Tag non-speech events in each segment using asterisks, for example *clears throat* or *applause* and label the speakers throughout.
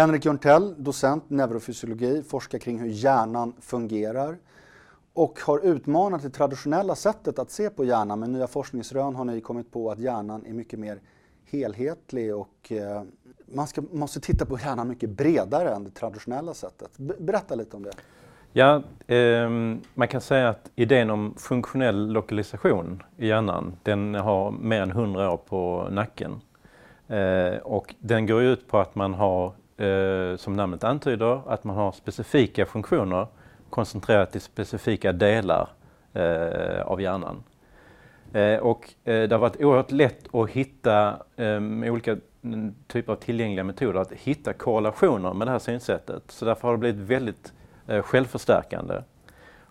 Speaker 1: Henrik Jörntell, docent neurofysiologi, forskar kring hur hjärnan fungerar och har utmanat det traditionella sättet att se på hjärnan. Med nya forskningsrön har ni kommit på att hjärnan är mycket mer helhetlig och eh, man ska, måste titta på hjärnan mycket bredare än det traditionella sättet. Berätta lite om det.
Speaker 2: Ja, eh, man kan säga att idén om funktionell lokalisation i hjärnan, den har mer än 100 år på nacken. Eh, och den går ut på att man har eh, som namnet antyder, att man har specifika funktioner koncentrerat till specifika delar eh, av hjärnan. Eh, och eh, det har varit oerhört lätt att hitta eh, med olika mm, typer av tillgängliga metoder att hitta korrelationer med det här synsättet. Så därför har det blivit väldigt eh, självförstärkande.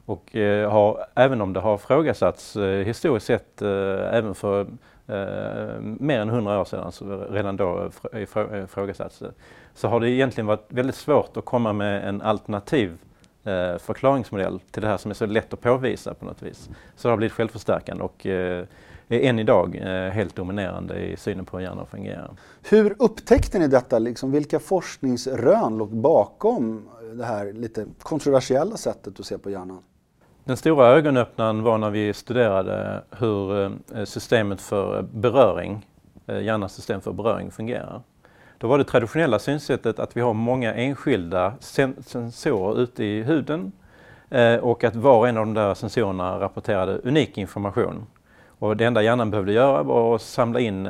Speaker 2: Och eh, har, även om det har ifrågasatts eh, historiskt sett eh, även för eh, mer än hundra år sedan, så redan då ifrågasattes eh, det, så har det egentligen varit väldigt svårt att komma med en alternativ eh, förklaringsmodell till det här som är så lätt att påvisa på något vis. Så det har blivit självförstärkande och eh, är än idag eh, helt dominerande i synen på hur hjärnan fungerar.
Speaker 1: Hur upptäckte ni detta? Liksom, vilka forskningsrön låg bakom det här lite kontroversiella sättet att se på hjärnan?
Speaker 2: Den stora ögonöppnaren var när vi studerade hur eh, systemet för eh, beröring, eh, hjärnans system för beröring fungerar. Då var det traditionella synsättet att vi har många enskilda sensorer ute i huden och att var och en av de där sensorerna rapporterade unik information. Och det enda hjärnan behövde göra var att samla in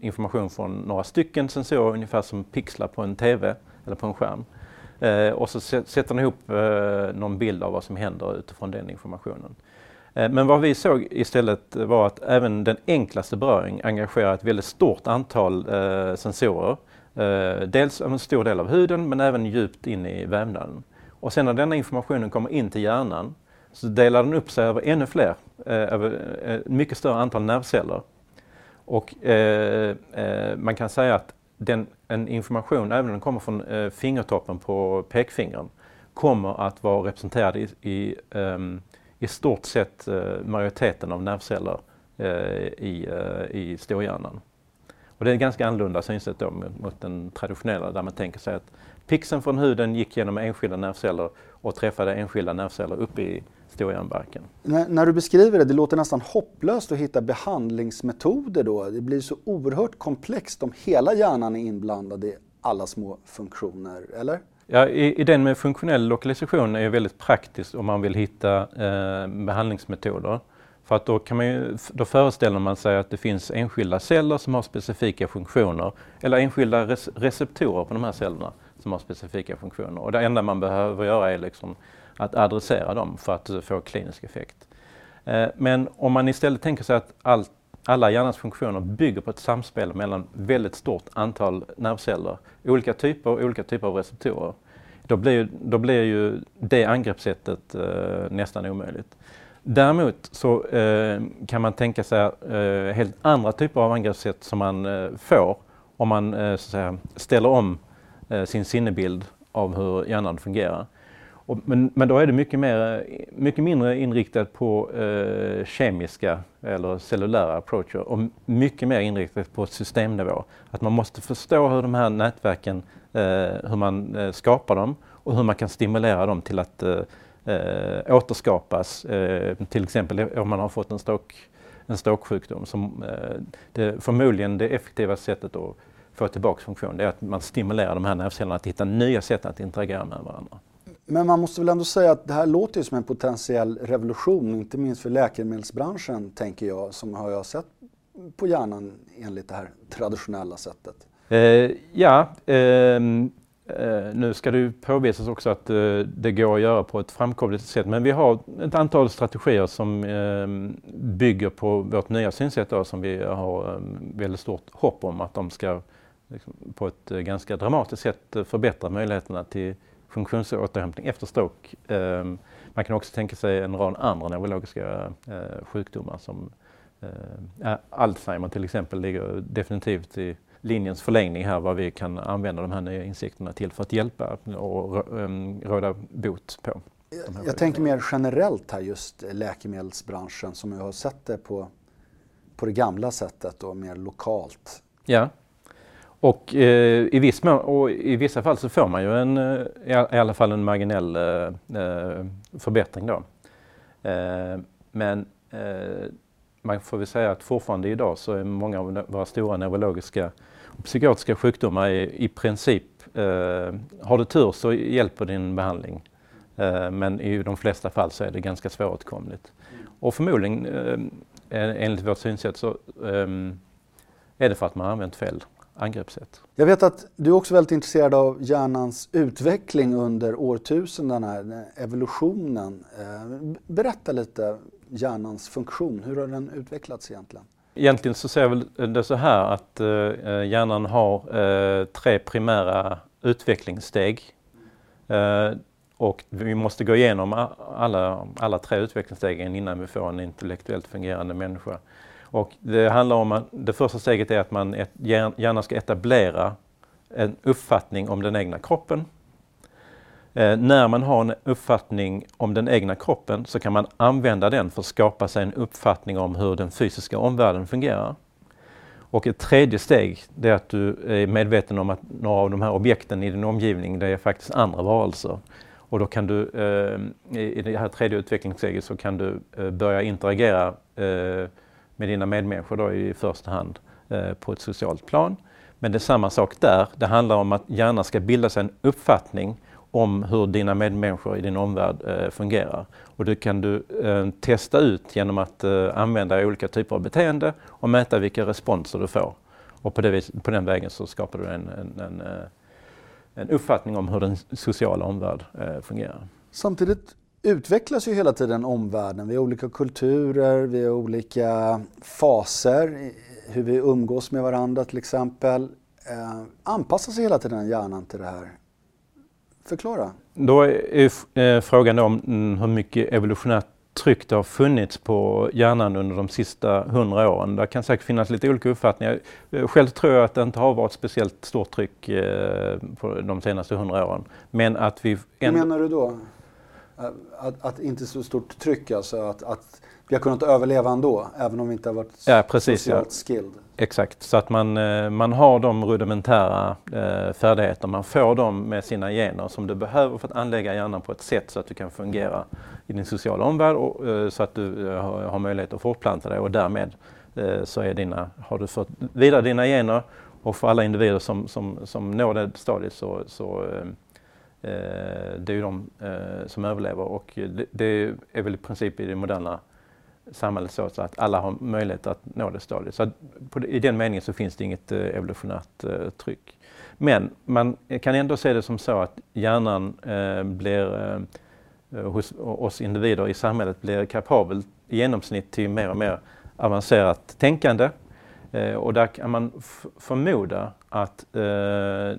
Speaker 2: information från några stycken sensorer, ungefär som pixlar på en TV eller på en skärm. Eh, och så sätter den ihop eh, någon bild av vad som händer utifrån den informationen. Eh, men vad vi såg istället var att även den enklaste beröring engagerar ett väldigt stort antal eh, sensorer. Eh, dels en stor del av huden men även djupt in i vävnaden. Och sen när denna informationen kommer in till hjärnan så delar den upp sig över ännu fler, eh, över ett mycket större antal nervceller. Och eh, eh, man kan säga att den, en information, även om den kommer från eh, fingertoppen på pekfingern, kommer att vara representerad i, i, um, i stort sett uh, majoriteten av nervceller uh, i, uh, i storhjärnan. Och det är ett ganska annorlunda synsätt då mot den traditionella där man tänker sig att pixeln från huden gick genom enskilda nervceller och träffade enskilda nervceller uppe i storhjärnbarken.
Speaker 1: När, när, du beskriver det, det låter nästan hopplöst att hitta behandlingsmetoder då. Det blir så oerhört komplext om hela hjärnan är inblandad i alla små funktioner, eller?
Speaker 2: Ja, idén med funktionell lokalisation är väldigt praktisk om man vill hitta eh, behandlingsmetoder. För att då, kan man ju, då föreställer man sig att det finns enskilda celler som har specifika funktioner eller enskilda receptorer på de här cellerna som har specifika funktioner. Och det enda man behöver göra är liksom att adressera dem för att få klinisk effekt. Eh, men om man istället tänker sig att allt, alla hjärnans funktioner bygger på ett samspel mellan väldigt stort antal nervceller, olika typer och olika typer av receptorer, då blir, då blir ju det angreppssättet eh, nästan omöjligt. Däremot så eh, kan man tänka sig eh, helt andra typer av angreppssätt som man eh, får om man eh, så säga, ställer om Eh, sin sinnebild av hur hjärnan fungerar. Och, men, men då är det mycket, mer, mycket mindre inriktat på eh, kemiska eller cellulära approacher och mycket mer inriktat på systemnivå. Att man måste förstå hur de här nätverken, eh, hur man eh, skapar dem och hur man kan stimulera dem till att eh, eh återskapas. Eh, till exempel om man har fått en stroke en stroke-sjukdom. Som, eh, det, förmodligen det effektivaste sättet att få tillbaka funktion det är att man stimulerar de här nervcellerna att hitta nya sätt att interagera med varandra.
Speaker 1: Men man måste väl ändå säga att det här låter som en potentiell revolution, inte minst för läkemedelsbranschen, tänker jag, som har jag sett på hjärnan enligt det här traditionella sättet.
Speaker 2: Eh, ja, eh, Uh, nu ska det ju påvisas också att uh, det går att göra på ett framkomligt sätt men vi har ett antal strategier som uh, bygger på vårt nya synsätt då, som vi har väldigt stort hopp om att de ska liksom, på ett ganska dramatiskt sätt förbättra möjligheterna till funktionsåterhämtning efter stroke. Ehm, man kan också tänka sig en rad andra neurologiska sjukdomar som Alzheimer till exempel ligger definitivt i linjens förlängning här vad vi kan använda de här nya insikterna till för att hjälpa och um, råda bot på.
Speaker 1: Jag, jag tänker mer generellt här just läkemedelsbranschen som jag har sett det på, på det gamla sättet och mer lokalt.
Speaker 2: Ja, och, eh, i, viss mån, och i vissa fall så får man ju en, eh, i alla fall en marginell eh, eh, förbättring då. Eh, men eh, man får väl säga att fortfarande idag så är många av våra stora neurologiska och psykiatriska sjukdomar i, i princip, eh, har du tur så hjälper din behandling. Eh, men i de flesta fall så är det ganska svåråtkomligt. Och förmodligen, eh, enligt vårt synsätt, så eh, är det för att man har använt fel angreppssätt.
Speaker 1: Jag vet att du är också väldigt intresserad av hjärnans utveckling under årtusendena, evolutionen. Eh, berätta lite hjärnans funktion, hur har den utvecklats egentligen?
Speaker 2: Egentligen så ser jag väl det så här att eh, hjärnan har eh, tre primära utvecklingssteg. Och vi måste gå igenom alla, alla tre utvecklingsstegen innan vi får en intellektuellt fungerande människa. Och det handlar om att det första steget är att man gärna ska etablera en uppfattning om den egna kroppen. Eh, när man har en uppfattning om den egna kroppen så kan man använda den för att skapa sig en uppfattning om hur den fysiska omvärlden fungerar. Och ett tredje steg det är att du är medveten om att några av de här objekten i din omgivning det är faktiskt andra varelser. Och då kan du eh, i det här tredje utvecklingssteget så kan du eh, börja interagera eh, med dina medmänniskor då i första hand eh, på ett socialt plan. Men det är samma sak där. Det handlar om att hjärnan ska bilda sig en uppfattning om hur dina medmänniskor i din omvärld eh, fungerar. Och det kan du eh, testa ut genom att eh, använda olika typer av beteende och mäta vilka responser du får. Och på, det vis, på den vägen så skapar du en, en, en, eh, en uppfattning om hur den sociala omvärlden eh, fungerar.
Speaker 1: Samtidigt utvecklas ju hela tiden omvärlden. Vi har olika kulturer, vi har olika faser, hur vi umgås med varandra till exempel. Eh, anpassar sig hela tiden hjärnan till det här? Förklara.
Speaker 2: Då är eh, frågan om mm, hur mycket evolutionärt tryck det har funnits på hjärnan under de sista hundra åren. Det kan säkert finnas lite olika uppfattningar. Eh, själv tror jag att det inte har varit speciellt stort tryck på de senaste hundra åren. Men att vi...
Speaker 1: Hur menar du då? Att, att inte så stort tryck alltså? Att, att vi har kunnat överleva ändå, även om vi inte har varit ja, precis, socialt ja. skilled?
Speaker 2: Exakt, så att man, eh, man har de rudimentära eh, färdigheter, man får dem med sina gener som du behöver för att anlägga hjärnan på ett sätt så att du kan fungera i din sociala omvärld och eh, så att du har möjlighet att fortplanta dig och därmed så är dina, har du fått vidare dina gener och för alla individer som, som, som når det stadiet så, så Eh, det är ju de eh, som överlever och det, det är väl i princip i det moderna samhället så, att alla har möjlighet att nå det stadiet. Så på, i den meningen så finns det inget eh, evolutionärt eh, tryck. Men man kan ändå se det som så att hjärnan eh, blir eh hos oss individer i samhället blir kapabel i genomsnitt till mer och mer avancerat tänkande. Eh, och där kan man förmoda att eh,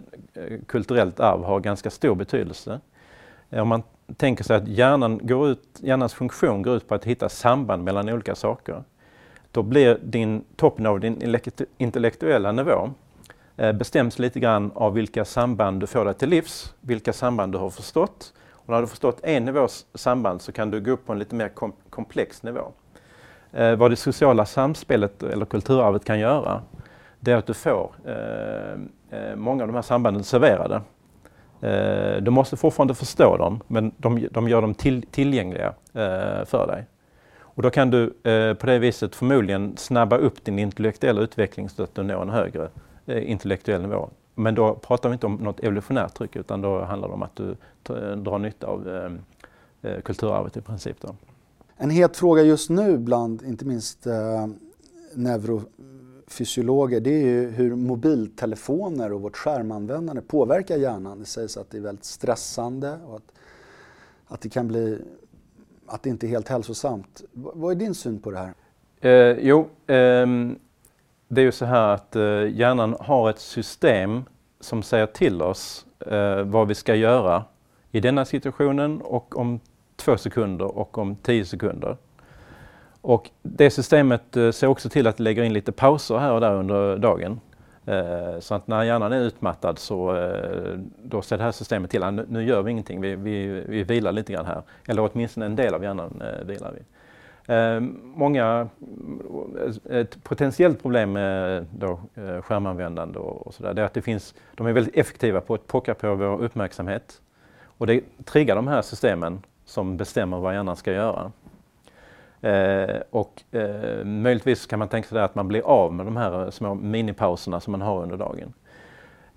Speaker 2: kulturellt arv har ganska stor betydelse. Om man tänker sig att hjärnan går ut, hjärnans funktion går ut på att hitta samband mellan olika saker. Då blir din, toppen av din intellektuella nivå eh, bestäms lite grann av vilka samband du får dig till livs, vilka samband du har förstått. Och när du förstått en nivås samband så kan du gå upp på en lite mer kom komplex nivå. Eh, vad det sociala samspelet eller kulturarvet kan göra, det är att du får eh, eh, många av de här sambanden serverade. Eh, du måste fortfarande förstå dem, men de, de gör dem till, tillgängliga eh, för dig. Och då kan du eh, på det viset förmodligen snabba upp din intellektuella utveckling så att du når en högre eh, intellektuell nivå. Men då pratar vi inte om något evolutionärt tryck utan då handlar det om att du drar nytta av eh, eh, kulturarvet i princip. Då.
Speaker 1: En het fråga just nu bland inte minst eh, fysiologer, det är ju hur mobiltelefoner och vårt skärmanvändande påverkar hjärnan. Det sägs att det är väldigt stressande och att, att det kan bli att det inte är helt hälsosamt. Vad är din syn på det här?
Speaker 2: Eh, jo, eh, det är ju så här att eh, hjärnan har ett system som säger till oss eh, vad vi ska göra i denna situationen och om två sekunder och om tio sekunder. Och det systemet eh, ser också till att lägga in lite pauser här och där under dagen. Eh, så att när hjärnan är utmattad så eh, då ser det här systemet till att nu gör vi ingenting, vi, vi, vi vilar lite grann här. Eller åtminstone en del av hjärnan vilar vi. Många, ett potentiellt problem med då, skärmanvändande och, och sådär, det är att det finns, de är väldigt effektiva på att pocka på vår uppmärksamhet. Och det triggar de här systemen som bestämmer vad hjärnan ska göra. Eh, och eh, möjligtvis kan man tänka sig att man blir av med de här små minipauserna som man har under dagen.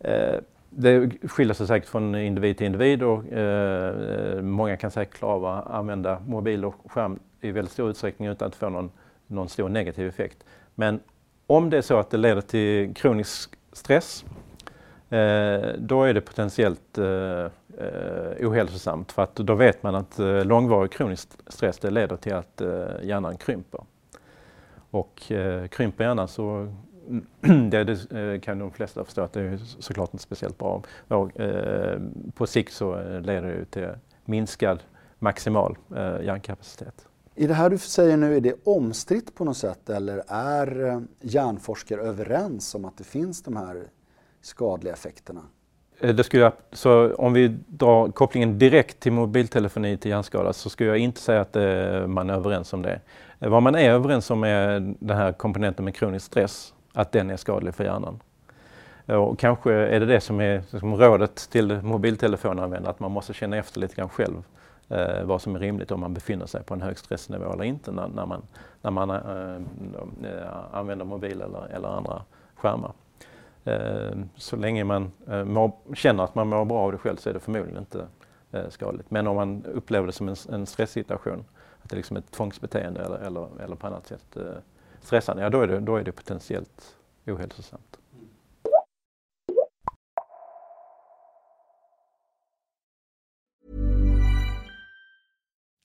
Speaker 2: Eh, det skiljer sig säkert från individ till individ och eh, eh, många kan säkert klara av att använda mobil och skärm i väldigt stor utsträckning utan att få någon, någon stor negativ effekt. Men om det är så att det leder till kronisk stress, Eh, då är det potentiellt eh, eh, ohälsosamt för att då vet man att långvarig kronisk stress det leder till att hjärnan krymper. Och krymper hjärnan så *clears throat* det, det kan de flesta förstå att det är såklart inte speciellt bra. Och, eh, på sikt så leder det till minskad maximal eh, hjärnkapacitet.
Speaker 1: I det här du säger nu, är det omstritt på något sätt eller är hjärnforskare överens om att det finns de här skadliga effekterna?
Speaker 2: Eh, det skulle jag, så om vi drar kopplingen direkt till mobiltelefoni till hjärnskada så skulle jag inte säga att eh, man är överens om det. Eh, vad man är överens om är den här komponenten med kronisk stress, att den är skadlig för hjärnan. Och kanske är det det som är som rådet till mobiltelefonanvändare, att man måste känna efter lite grann själv eh, vad som är rimligt om man befinner sig på en hög stressnivå eller inte när, när man, när man eh, använder mobil eller, eller andra skärmar. Eh, så länge man eh, mår, känner att man mår bra av det själv så är det förmodligen inte eh, skadligt. Men om man upplever det som en, en stresssituation, att det liksom är liksom ett tvångsbeteende eller, eller, eller på annat sätt stressande, ja då är det, då är det potentiellt ohälsosamt.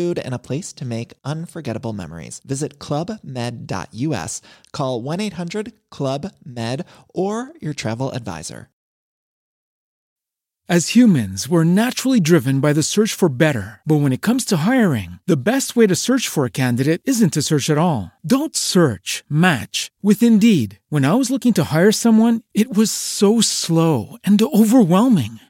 Speaker 3: food, and a place to make unforgettable memories. Visit clubmed.us, call 1 800 Club Med, or your travel advisor.
Speaker 4: As humans, we're naturally driven by the search for better. But when it comes to hiring, the best way to search for a candidate isn't to search at all. Don't search, match with Indeed. When I was looking to hire someone, it was so slow and overwhelming.